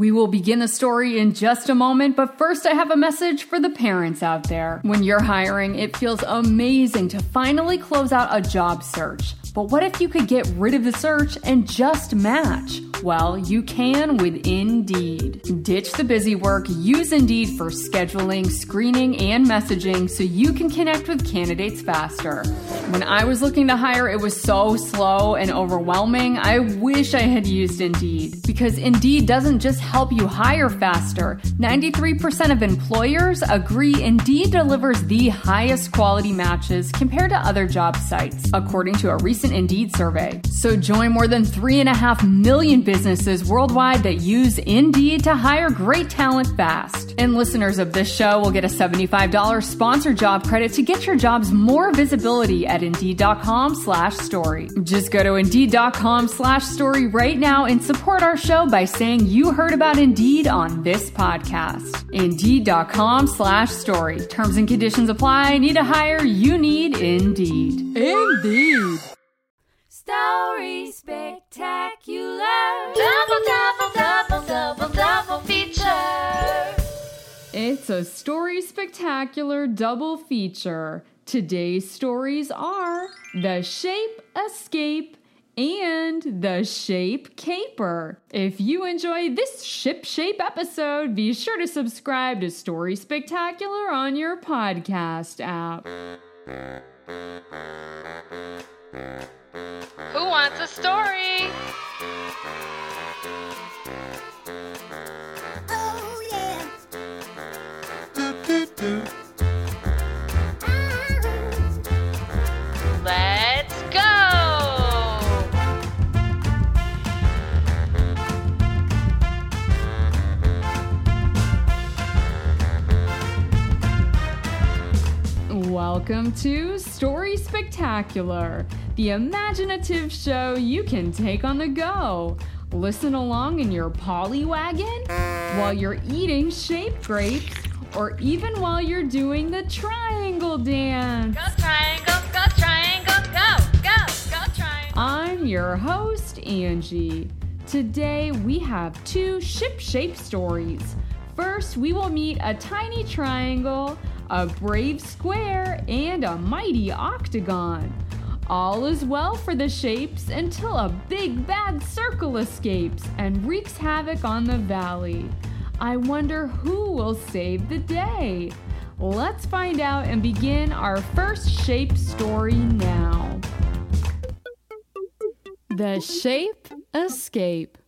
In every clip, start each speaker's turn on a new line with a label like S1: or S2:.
S1: We will begin the story in just a moment, but first I have a message for the parents out there. When you're hiring, it feels amazing to finally close out a job search. But what if you could get rid of the search and just match? Well, you can with Indeed. Ditch the busy work, use Indeed for scheduling, screening, and messaging so you can connect with candidates faster. When I was looking to hire, it was so slow and overwhelming. I wish I had used Indeed because Indeed doesn't just help you hire faster. 93% of employers agree Indeed delivers the highest quality matches compared to other job sites, according to a recent Indeed survey. So join more than 3.5 million businesses worldwide that use Indeed to hire great talent fast. And listeners of this show will get a $75 sponsor job credit to get your jobs more visibility at Indeed.com slash story. Just go to Indeed.com slash story right now and support our show by saying you heard about Indeed on this podcast. Indeed.com slash story. Terms and conditions apply. Need to hire? You need Indeed. Indeed.
S2: Story spectacular. Double, double, double, double, double feature.
S1: It's a story spectacular double feature. Today's stories are The Shape Escape and The Shape Caper. If you enjoy this ship shape episode, be sure to subscribe to Story Spectacular on your podcast app.
S3: Who wants a story?
S2: Oh, yeah.
S3: Let's go!
S1: Welcome to Story Spectacular, the imaginative show you can take on the go. Listen along in your poly wagon while you're eating shaped grapes or even while you're doing the triangle dance.
S3: Go triangle, go triangle, go, go, go triangle.
S1: I'm your host, Angie. Today we have two ship shaped stories. First, we will meet a tiny triangle, a brave square, and a mighty octagon. All is well for the shapes until a big bad circle escapes and wreaks havoc on the valley. I wonder who will save the day. Let's find out and begin our first shape story now. The Shape Escape.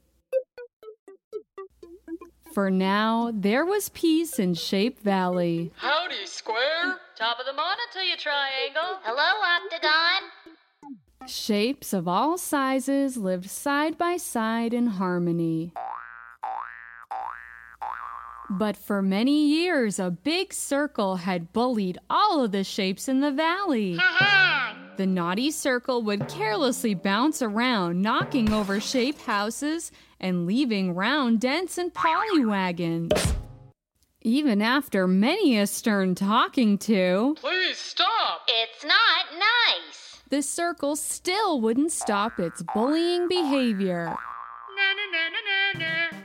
S1: For now, there was peace in Shape Valley.
S3: Howdy, square. Top of the morning to you, triangle.
S2: Hello, Octagon.
S1: Shapes of all sizes lived side by side in harmony. But for many years, a big circle had bullied all of the shapes in the valley. The naughty circle would carelessly bounce around, knocking over shape houses and leaving round dents and polywagons. Even after many a stern talking to,
S3: Please stop.
S2: It's not nice.
S1: The circle still wouldn't stop its bullying behavior.
S3: Na na na.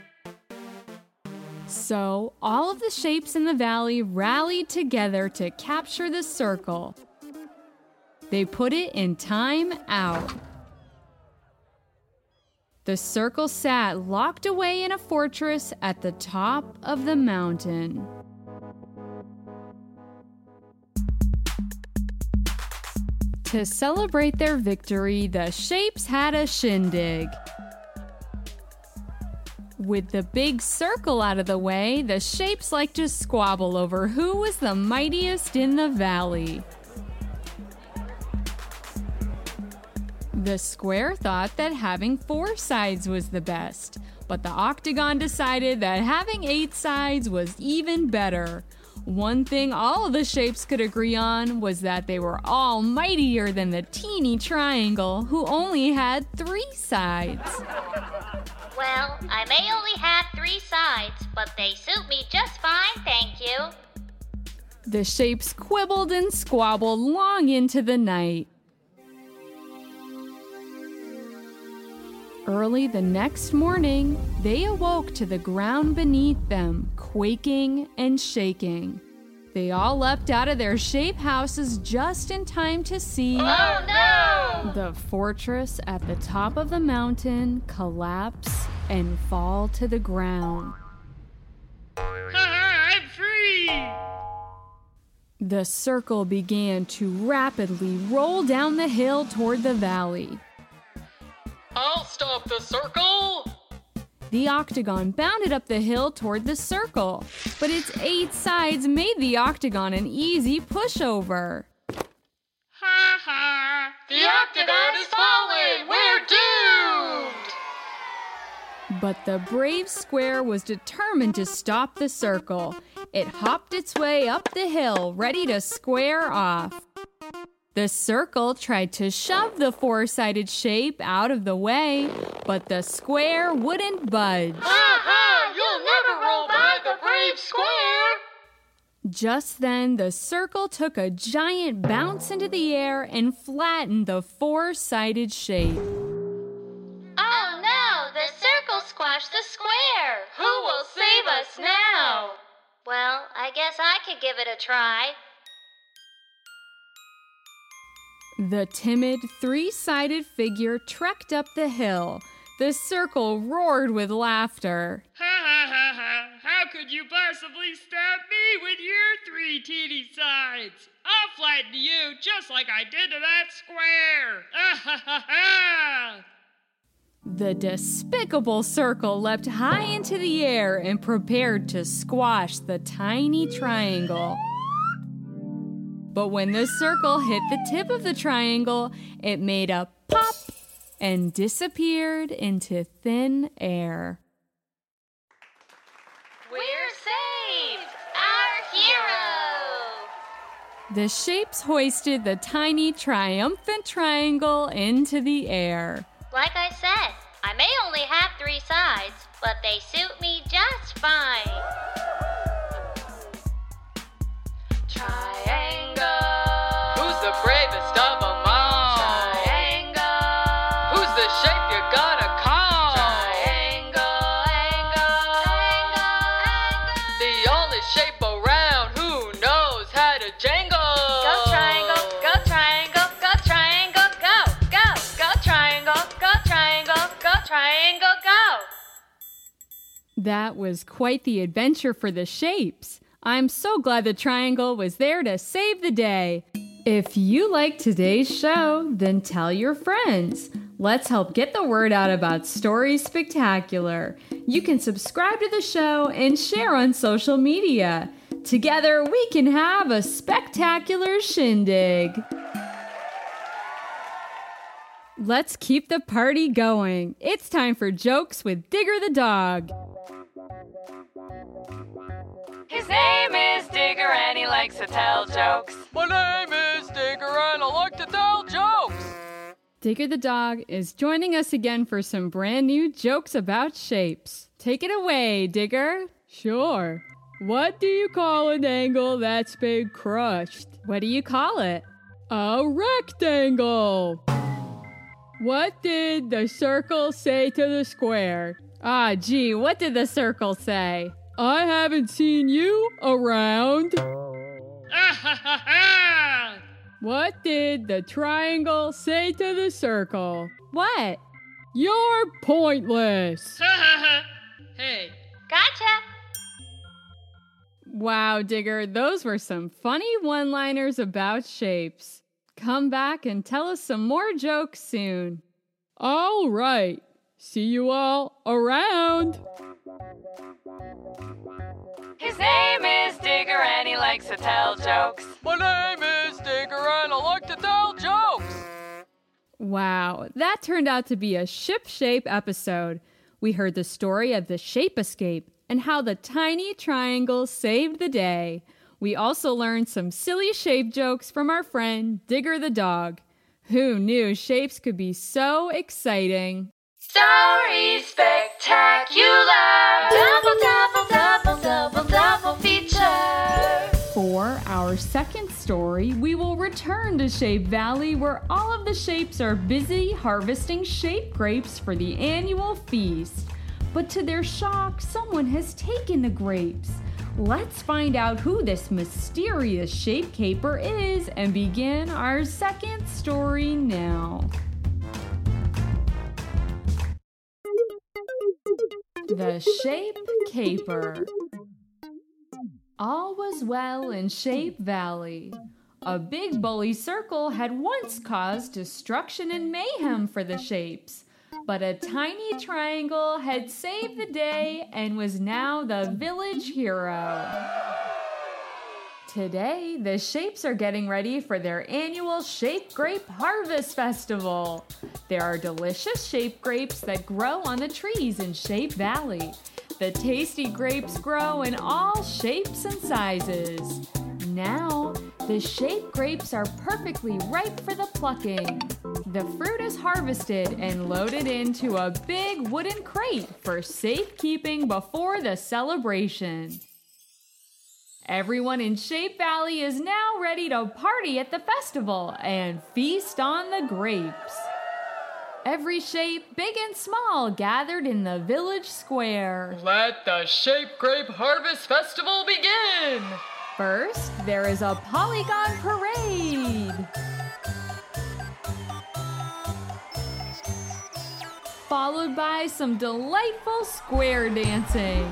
S1: So, all of the shapes in the valley rallied together to capture the circle. They put it in time out. The circle sat locked away in a fortress at the top of the mountain. To celebrate their victory, the shapes had a shindig. With the big circle out of the way, the shapes like to squabble over who was the mightiest in the valley. The square thought that having four sides was the best, but the octagon decided that having eight sides was even better. One thing all of the shapes could agree on was that they were all mightier than the teeny triangle, who only had three sides.
S2: Well, I may only have three sides, but they suit me just fine, thank you.
S1: The shapes quibbled and squabbled long into the night. Early the next morning, they awoke to the ground beneath them, quaking and shaking. They all leapt out of their shape houses just in time to see
S3: Oh no!
S1: the fortress at the top of the mountain collapse and fall to the ground.
S3: I'm free!
S1: The circle began to rapidly roll down the hill toward the valley.
S4: I'll stop the circle!
S1: The octagon bounded up the hill toward the circle, but its eight sides made the octagon an easy pushover.
S3: Ha ha!
S4: The octagon is falling! We're doomed!
S1: But the brave square was determined to stop the circle. It hopped its way up the hill, ready to square off. The circle tried to shove the four sided shape out of the way, but the square wouldn't budge.
S4: Ha ha! You'll never roll by the brave square!
S1: Just then, the circle took a giant bounce into the air and flattened the four sided shape.
S2: Oh no, the circle squashed the square.
S3: Who will save us now?
S2: Well, I guess I could give it a try.
S1: The timid three sided figure trekked up the hill. The circle roared with laughter.
S3: Ha ha ha ha! How could you possibly stab me with your three teeny sides? I'll flatten you just like I did to that square! Ah ha ha ha!
S1: The despicable circle leapt high into the air and prepared to squash the tiny triangle. But when the circle hit the tip of the triangle, it made a pop and disappeared into thin air.
S2: We're saved! Our hero!
S1: The shapes hoisted the tiny triumphant triangle into the air.
S2: Like I said, I may only have three sides, but they suit me just fine.
S3: Triangle!
S1: That was quite the adventure for the shapes. I'm so glad the triangle was there to save the day. If you like today's show, then tell your friends. Let's help get the word out about Story Spectacular. You can subscribe to the show and share on social media. Together, we can have a spectacular shindig. Let's keep the party going. It's time for jokes with Digger the dog.
S3: His name is Digger and he likes to tell jokes.
S4: My name is Digger and I like to tell jokes.
S1: Digger the dog is joining us again for some brand new jokes about shapes. Take it away, Digger. Sure. What do you call an angle that's been crushed? What do you call it? A rectangle. What did the circle say to the square? Ah, gee, what did the circle say? I haven't seen you around.
S3: Ha ha ha!
S1: What did the triangle say to the circle? What? You're pointless.
S3: Hey,
S2: Gotcha!
S1: Wow, Digger, those were some funny one liners about shapes. Come back and tell us some more jokes soon. All right. See you all around.
S3: His name is Digger and he likes to tell jokes.
S4: My name is Digger and I like to tell jokes.
S1: Wow, that turned out to be a ship shape episode. We heard the story of the shape escape and how the tiny triangle saved the day. We also learned some silly shape jokes from our friend Digger the dog. Who knew shapes could be so exciting?
S3: Story spectacular! Double, double, double,
S1: our second story, we will return to Shape Valley where all of the shapes are busy harvesting shape grapes for the annual feast. But to their shock, someone has taken the grapes. Let's find out who this mysterious shape caper is and begin our second story now. The Shape Caper. All was well in Shape Valley. A big bully circle had once caused destruction and mayhem for the shapes, but a tiny triangle had saved the day and was now the village hero. Today, the Shapes are getting ready for their annual Shape Grape Harvest Festival. There are delicious shape grapes that grow on the trees in Shape Valley. The tasty grapes grow in all shapes and sizes. Now, the shape grapes are perfectly ripe for the plucking. The fruit is harvested and loaded into a big wooden crate for safekeeping before the celebration. Everyone in Shape Valley is now ready to party at the festival and feast on the grapes. Every shape, big and small, gathered in the village square.
S4: Let the Shape Grape Harvest Festival begin!
S1: First, there is a polygon parade. Followed by some delightful square dancing.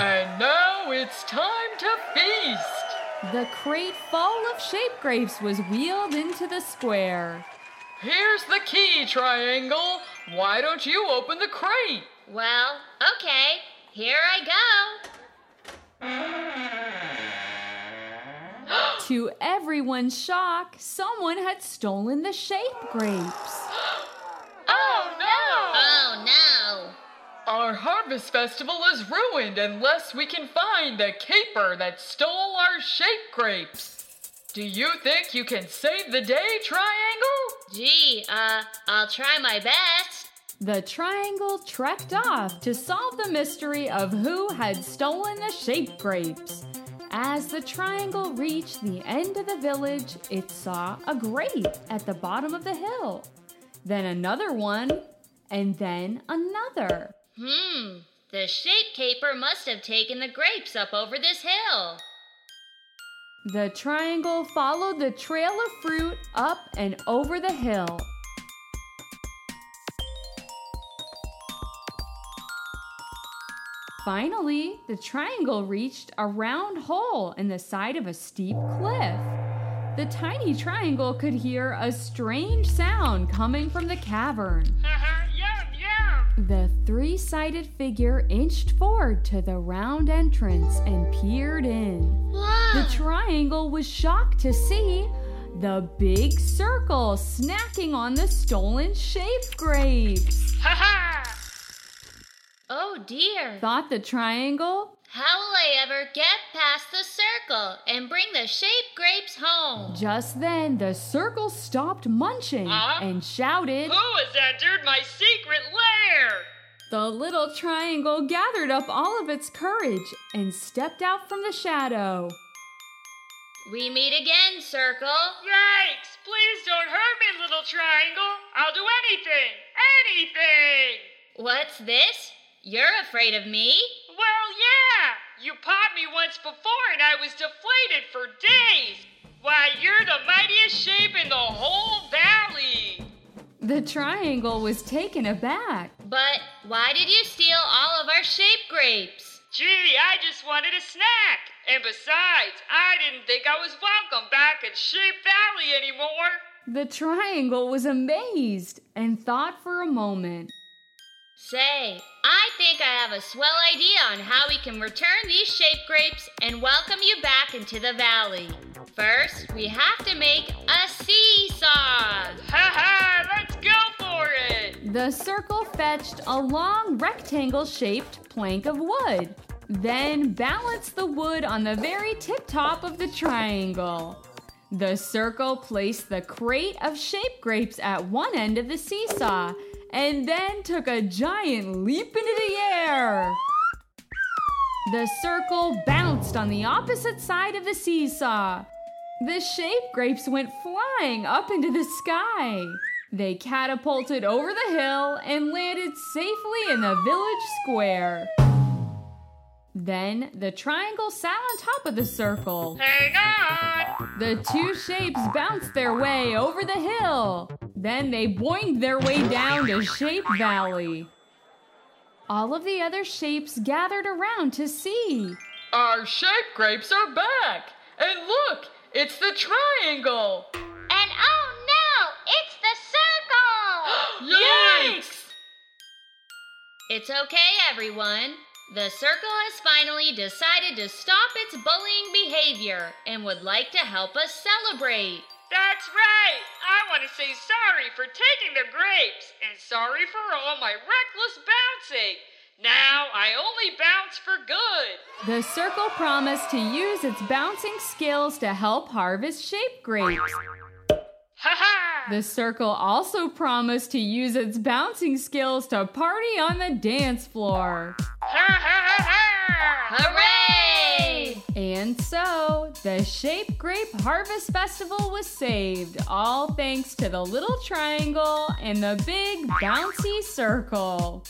S4: And now it's time to feast!
S1: The crate full of shape grapes was wheeled into the square.
S4: Here's the key, Triangle. Why don't you open the crate?
S2: Well, okay. Here I go.
S1: To everyone's shock, someone had stolen the shape grapes.
S4: Oh no!
S2: Oh no!
S4: Our harvest festival is ruined unless we can find the caper that stole our shape grapes. Do you think you can save the day, Triangle?
S2: Gee, uh, I'll try my best.
S1: The triangle trekked off to solve the mystery of who had stolen the shape grapes. As the triangle reached the end of the village, it saw a grape at the bottom of the hill, then another one, and then another.
S2: Hmm, the shape caper must have taken the grapes up over this hill.
S1: The triangle followed the trail of fruit up and over the hill. Finally, the triangle reached a round hole in the side of a steep cliff. The tiny triangle could hear a strange sound coming from the cavern.
S3: yum, yum!
S1: The three sided figure inched forward to the round entrance and peered in. The triangle was shocked to see the big circle snacking on the stolen shape grapes.
S3: Ha ha!
S2: Oh dear.
S1: Thought the triangle.
S2: How will I ever get past the circle and bring the shape grapes home?
S1: Just then, the circle stopped munching
S3: Huh?
S1: and shouted.
S3: Who has entered my secret lair?
S1: The little triangle gathered up all of its courage and stepped out from the shadow.
S2: We meet again, circle.
S3: Yikes! Please don't hurt me, little triangle. I'll do anything, anything.
S2: What's this? You're afraid of me?
S3: Well, yeah. You popped me once before, and I was deflated for days. Why, you're the mightiest shape in the whole valley.
S1: The triangle was taken aback.
S2: But why did you steal all of our shape grapes?
S3: Gee, I just wanted a snack. And besides, I didn't think I was welcome back at Shape Valley anymore.
S1: The triangle was amazed and thought for a moment.
S2: Say, I think I have a swell idea on how we can return these shape grapes and welcome you back into the valley. First, we have to make a seesaw.
S3: Ha ha, let's go for it.
S1: The circle fetched a long rectangle shaped plank of wood, then balanced the wood on the very tip top of the triangle. The circle placed the crate of shape grapes at one end of the seesaw and then took a giant leap into the air. The circle bounced on the opposite side of the seesaw. The shape grapes went flying up into the sky. They catapulted over the hill and landed safely in the village square. Then the triangle sat on top of the circle.
S3: Hang on!
S1: The two shapes bounced their way over the hill. Then they boinged their way down to Shape Valley. All of the other shapes gathered around to see.
S4: Our shape grapes are back! And look, it's the triangle!
S2: And oh no, it's the circle!
S4: Yikes!
S2: It's okay, everyone. The circle has finally decided to stop its bullying behavior and would like to help us celebrate.
S3: That's right! I want to say sorry for taking the grapes and sorry for all my reckless bouncing. Now I only bounce for good.
S1: The circle promised to use its bouncing skills to help harvest shape grapes.
S3: Ha ha!
S1: The circle also promised to use its bouncing skills to party on the dance floor.
S2: Hooray!
S1: And so, the Shape Grape Harvest Festival was saved, all thanks to the little triangle and the big bouncy circle.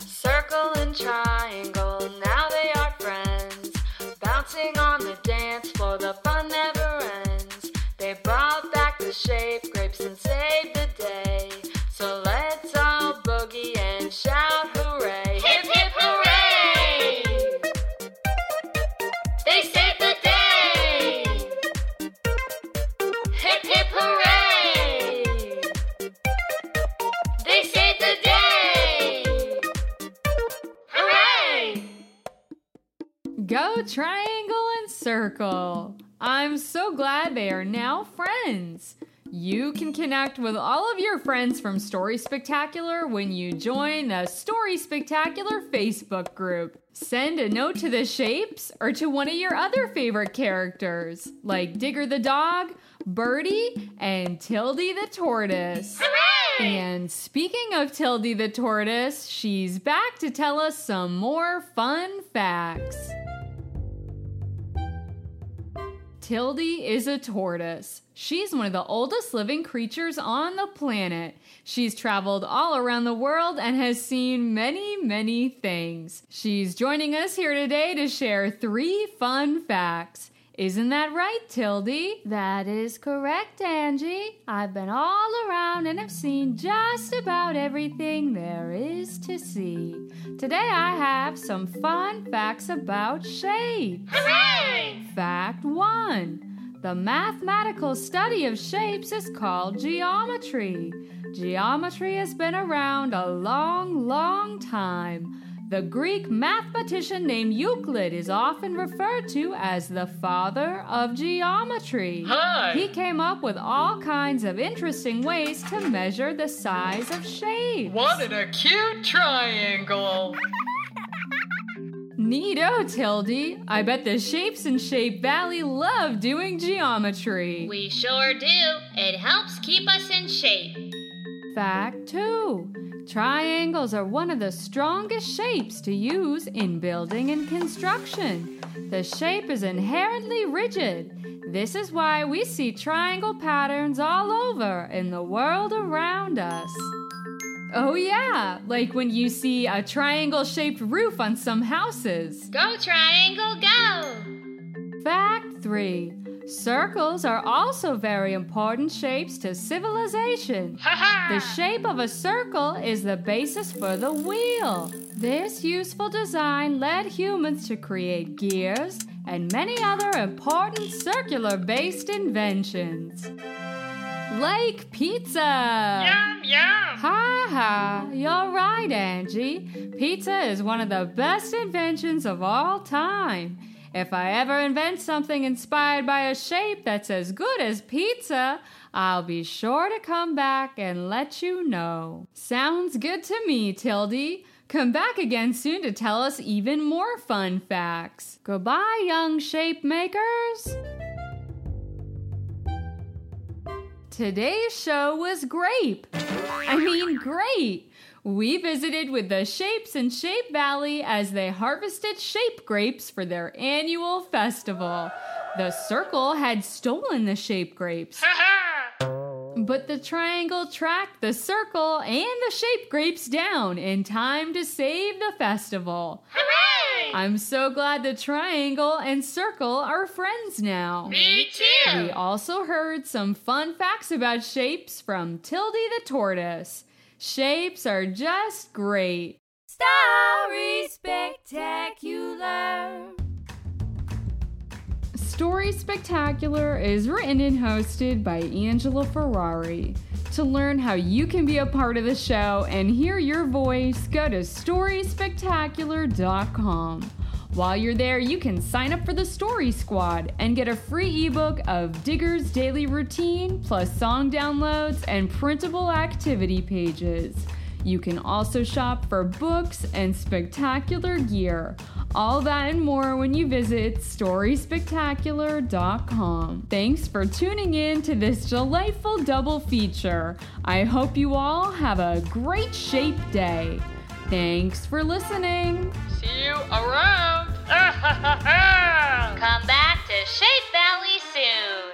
S5: Circle and triangle,
S1: Circle! I'm so glad they are now friends. You can connect with all of your friends from Story Spectacular when you join the Story Spectacular Facebook group. Send a note to the shapes or to one of your other favorite characters, like Digger the dog, Birdie, and Tildy the tortoise.
S2: Hooray!
S1: And speaking of Tildy the tortoise, she's back to tell us some more fun facts. Tildy is a tortoise. She's one of the oldest living creatures on the planet. She's traveled all around the world and has seen many, many things. She's joining us here today to share three fun facts. Isn't that right, Tildy? That is correct, Angie. I've been all around and have seen just about everything there is to see. Today I have some fun facts about shapes.
S2: Hooray!
S1: Fact 1 The mathematical study of shapes is called geometry. Geometry has been around a long, long time. The Greek mathematician named Euclid is often referred to as the father of geometry.
S4: Hi.
S1: He came up with all kinds of interesting ways to measure the size of shapes.
S4: What an acute triangle!
S1: Neato, Tildy. I bet the shapes in Shape Valley love doing geometry.
S2: We sure do. It helps keep us in shape.
S1: Fact 2 Triangles are one of the strongest shapes to use in building and construction. The shape is inherently rigid. This is why we see triangle patterns all over in the world around us. Oh, yeah, like when you see a triangle shaped roof on some houses.
S2: Go, Triangle, go!
S1: Fact 3 Circles are also very important shapes to civilization. The shape of a circle is the basis for the wheel. This useful design led humans to create gears and many other important circular based inventions. Like pizza!
S3: Yum yum!
S1: Ha ha! You're right, Angie. Pizza is one of the best inventions of all time. If I ever invent something inspired by a shape that's as good as pizza, I'll be sure to come back and let you know. Sounds good to me, Tildy. Come back again soon to tell us even more fun facts. Goodbye, young shape makers. Today's show was grape. I mean, great. We visited with the Shapes in Shape Valley as they harvested shape grapes for their annual festival. The circle had stolen the shape grapes. But the triangle tracked the circle and the shape grapes down in time to save the festival.
S2: Hooray!
S1: I'm so glad the triangle and circle are friends now.
S2: Me too.
S1: We also heard some fun facts about shapes from Tildy the tortoise. Shapes are just great.
S5: Story Spectacular.
S1: Story Spectacular is written and hosted by Angela Ferrari. To learn how you can be a part of the show and hear your voice, go to StorySpectacular.com. While you're there, you can sign up for the Story Squad and get a free ebook of Digger's daily routine, plus song downloads and printable activity pages. You can also shop for books and spectacular gear. All that and more when you visit StorySpectacular.com. Thanks for tuning in to this delightful double feature. I hope you all have a great shape day. Thanks for listening.
S4: See you around. Come back to Shape Valley soon.